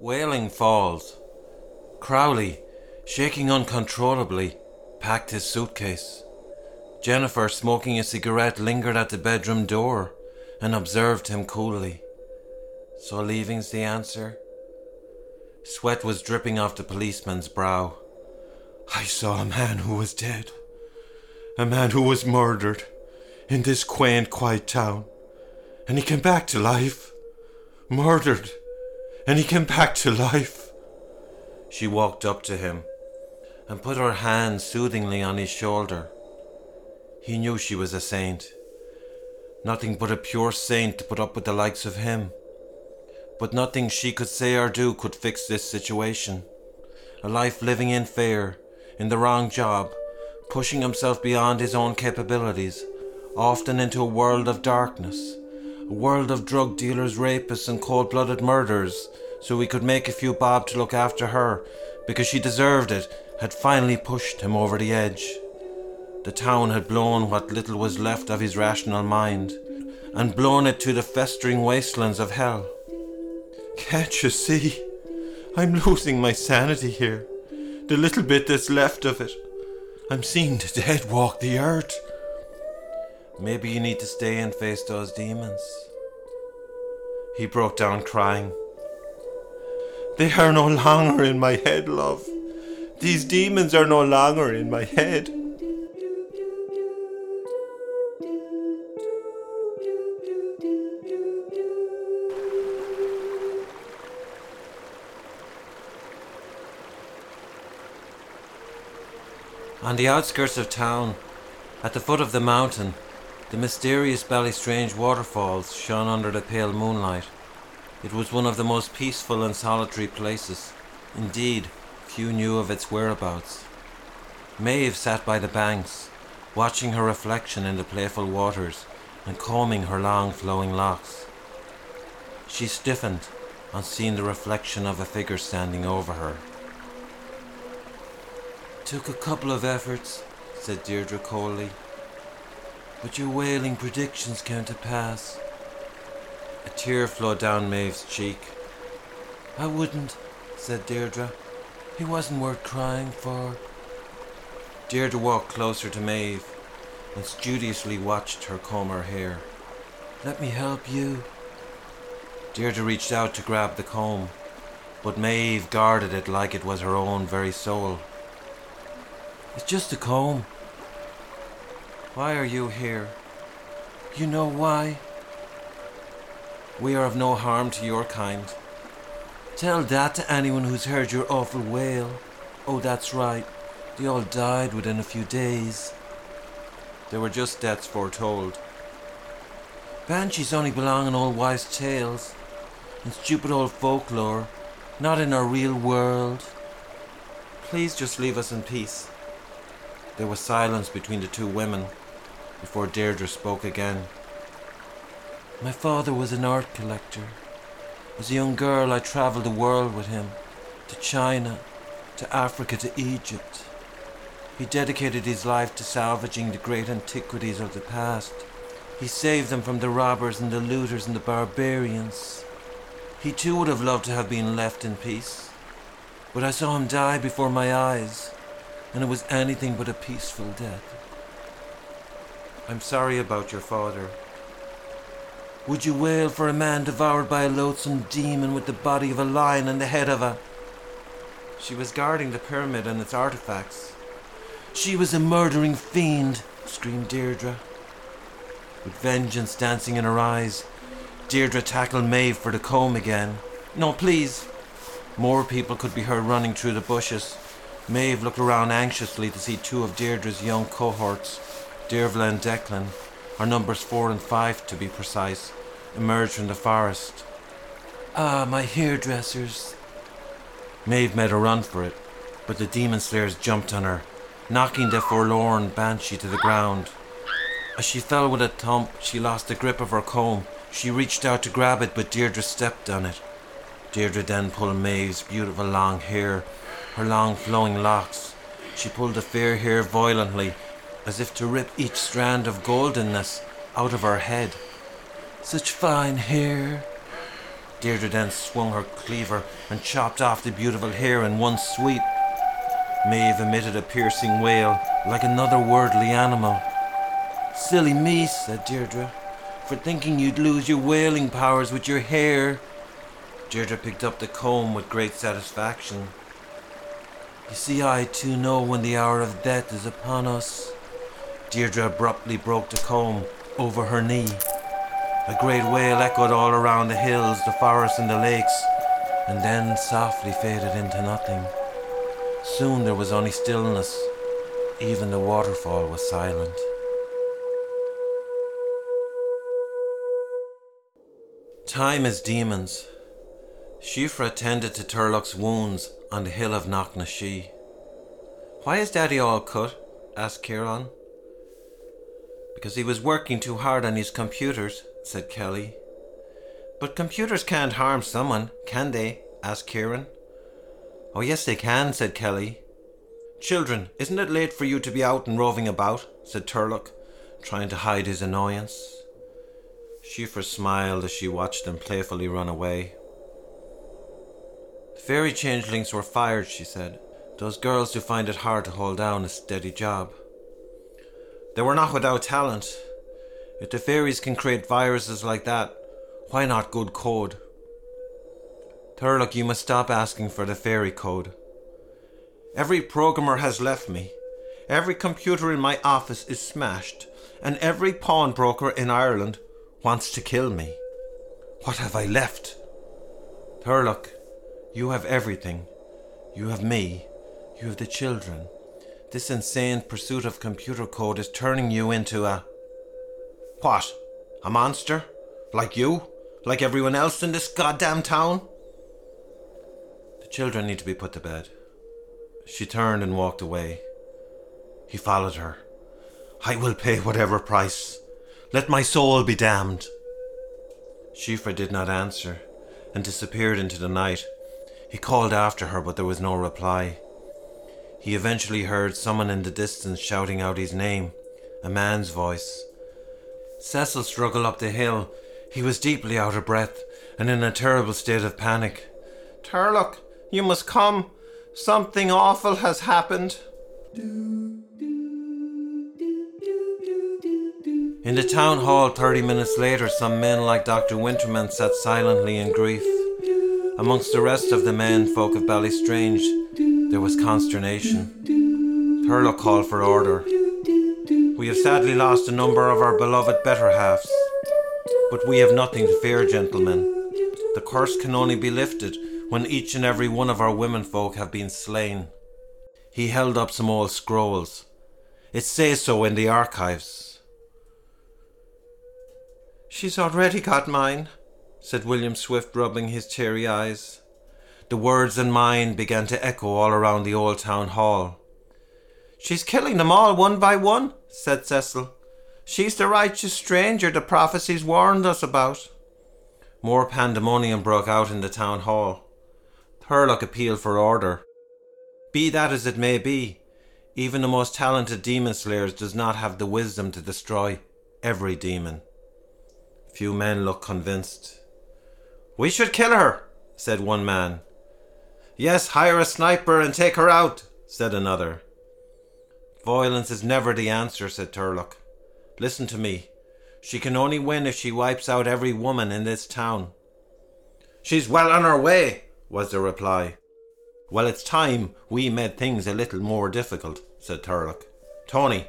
Wailing Falls. Crowley, shaking uncontrollably, packed his suitcase. Jennifer, smoking a cigarette, lingered at the bedroom door and observed him coolly. So leaving's the answer? Sweat was dripping off the policeman's brow. I saw a man who was dead. A man who was murdered in this quaint, quiet town. And he came back to life. Murdered. And he came back to life. She walked up to him and put her hand soothingly on his shoulder. He knew she was a saint. Nothing but a pure saint to put up with the likes of him. But nothing she could say or do could fix this situation. A life living in fear, in the wrong job, pushing himself beyond his own capabilities, often into a world of darkness, a world of drug dealers, rapists, and cold blooded murderers, so he could make a few bob to look after her, because she deserved it, had finally pushed him over the edge. The town had blown what little was left of his rational mind, and blown it to the festering wastelands of hell. Can't you see? I'm losing my sanity here. The little bit that's left of it. I'm seeing the dead walk the earth. Maybe you need to stay and face those demons. He broke down crying. They are no longer in my head, love. These demons are no longer in my head. On the outskirts of town, at the foot of the mountain, the mysterious Ballystrange waterfalls shone under the pale moonlight. It was one of the most peaceful and solitary places. Indeed, few knew of its whereabouts. Maeve sat by the banks, watching her reflection in the playful waters and combing her long flowing locks. She stiffened on seeing the reflection of a figure standing over her. Took a couple of efforts, said Deirdre coldly. But your wailing predictions came to pass. A tear flowed down Maeve's cheek. I wouldn't, said Deirdre. He wasn't worth crying for. Deirdre walked closer to Maeve and studiously watched her comb her hair. Let me help you. Deirdre reached out to grab the comb, but Maeve guarded it like it was her own very soul. It's just a comb. Why are you here? You know why? We are of no harm to your kind. Tell that to anyone who's heard your awful wail. Oh, that's right. They all died within a few days. They were just deaths foretold. Banshees only belong in old wives' tales and stupid old folklore, not in our real world. Please just leave us in peace. There was silence between the two women before Deirdre spoke again. My father was an art collector. As a young girl, I travelled the world with him to China, to Africa, to Egypt. He dedicated his life to salvaging the great antiquities of the past. He saved them from the robbers and the looters and the barbarians. He too would have loved to have been left in peace. But I saw him die before my eyes and it was anything but a peaceful death. I'm sorry about your father. Would you wail for a man devoured by a loathsome demon with the body of a lion and the head of a. She was guarding the pyramid and its artifacts. She was a murdering fiend, screamed Deirdre. With vengeance dancing in her eyes, Deirdre tackled Maeve for the comb again. No, please. More people could be heard running through the bushes. Maeve looked around anxiously to see two of Deirdre's young cohorts, Dervla and Declan, our numbers four and five to be precise, emerge from the forest. Ah, my hairdressers. Maeve made a run for it, but the demon slayers jumped on her, knocking the forlorn banshee to the ground. As she fell with a thump, she lost the grip of her comb. She reached out to grab it, but Deirdre stepped on it. Deirdre then pulled Maeve's beautiful long hair her long flowing locks. She pulled the fair hair violently, as if to rip each strand of goldenness out of her head. Such fine hair. Deirdre then swung her cleaver and chopped off the beautiful hair in one sweep. Maeve emitted a piercing wail like another worldly animal. Silly me, said Deirdre, for thinking you'd lose your wailing powers with your hair. Deirdre picked up the comb with great satisfaction. You see, I too know when the hour of death is upon us. Deirdre abruptly broke the comb over her knee. A great wail echoed all around the hills, the forests, and the lakes, and then softly faded into nothing. Soon there was only stillness. Even the waterfall was silent. Time is demons. Shifra tended to Turlock's wounds on the hill of Knocknashee. Why is Daddy all cut? asked Kieran. Because he was working too hard on his computers, said Kelly. But computers can't harm someone, can they? asked Kieran. Oh, yes, they can, said Kelly. Children, isn't it late for you to be out and roving about? said Turlock, trying to hide his annoyance. Shifra smiled as she watched them playfully run away. The fairy changelings were fired, she said. Those girls who find it hard to hold down a steady job. They were not without talent. If the fairies can create viruses like that, why not good code? Turlock, you must stop asking for the fairy code. Every programmer has left me. Every computer in my office is smashed, and every pawnbroker in Ireland wants to kill me. What have I left? Turlock, you have everything. You have me. You have the children. This insane pursuit of computer code is turning you into a. What? A monster? Like you? Like everyone else in this goddamn town? The children need to be put to bed. She turned and walked away. He followed her. I will pay whatever price. Let my soul be damned. Shifra did not answer and disappeared into the night. He called after her, but there was no reply. He eventually heard someone in the distance shouting out his name, a man's voice. Cecil struggled up the hill. He was deeply out of breath and in a terrible state of panic. Turlock, you must come. Something awful has happened. In the town hall, 30 minutes later, some men like Dr. Winterman sat silently in grief. Amongst the rest of the men folk of Ballystrange, there was consternation. Turlock called for order. We have sadly lost a number of our beloved better halves. But we have nothing to fear, gentlemen. The curse can only be lifted when each and every one of our women folk have been slain. He held up some old scrolls. It says so in the archives. She's already got mine, said William Swift, rubbing his teary eyes. The words in mine began to echo all around the old town hall. She's killing them all one by one, said Cecil. She's the righteous stranger the prophecies warned us about. More pandemonium broke out in the town hall. Turlock appealed for order. Be that as it may be, even the most talented demon slayers does not have the wisdom to destroy every demon. Few men looked convinced. We should kill her, said one man. Yes, hire a sniper and take her out, said another. Violence is never the answer, said Turlock. Listen to me. She can only win if she wipes out every woman in this town. She's well on her way, was the reply. Well, it's time we made things a little more difficult, said Turlock. Tony,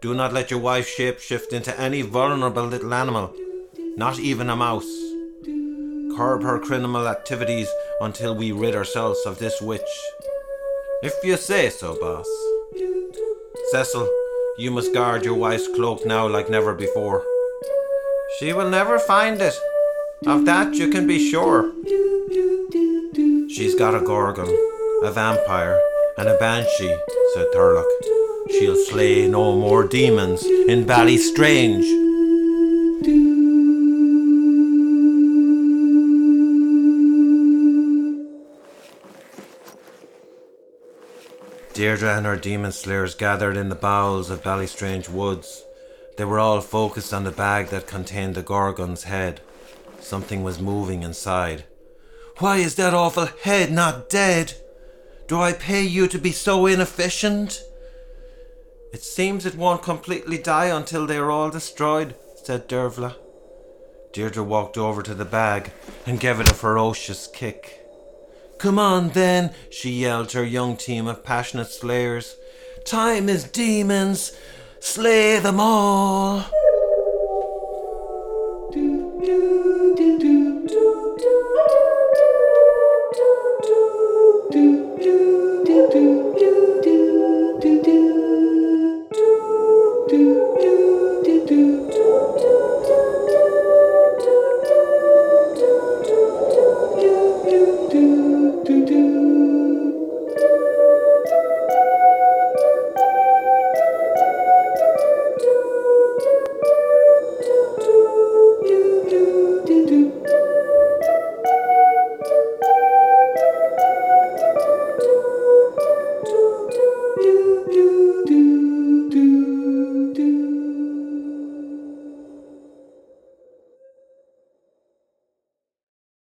do not let your wife shape shift into any vulnerable little animal, not even a mouse. Curb her criminal activities until we rid ourselves of this witch. If you say so, boss. Cecil, you must guard your wife's cloak now like never before. She will never find it. Of that you can be sure. She's got a gorgon, a vampire, and a banshee, said Turlock. She'll slay no more demons in Ballystrange. Deirdre and her demon slayers gathered in the bowels of Ballystrange woods. They were all focused on the bag that contained the Gorgon's head. Something was moving inside. Why is that awful head not dead? Do I pay you to be so inefficient? It seems it won't completely die until they are all destroyed, said Dervla. Deirdre walked over to the bag and gave it a ferocious kick. Come on then, she yelled to her young team of passionate slayers. Time is demons. Slay them all.